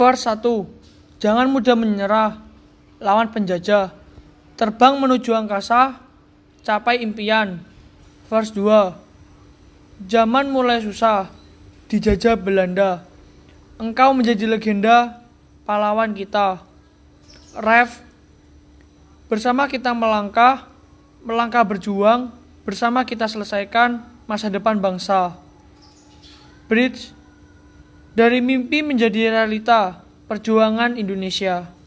Verse 1. Jangan mudah menyerah lawan penjajah. Terbang menuju angkasa, capai impian. Verse 2. Zaman mulai susah, dijajah Belanda. Engkau menjadi legenda, pahlawan kita. Ref, bersama kita melangkah, melangkah berjuang, bersama kita selesaikan masa depan bangsa. Bridge, dari mimpi menjadi realita, perjuangan Indonesia.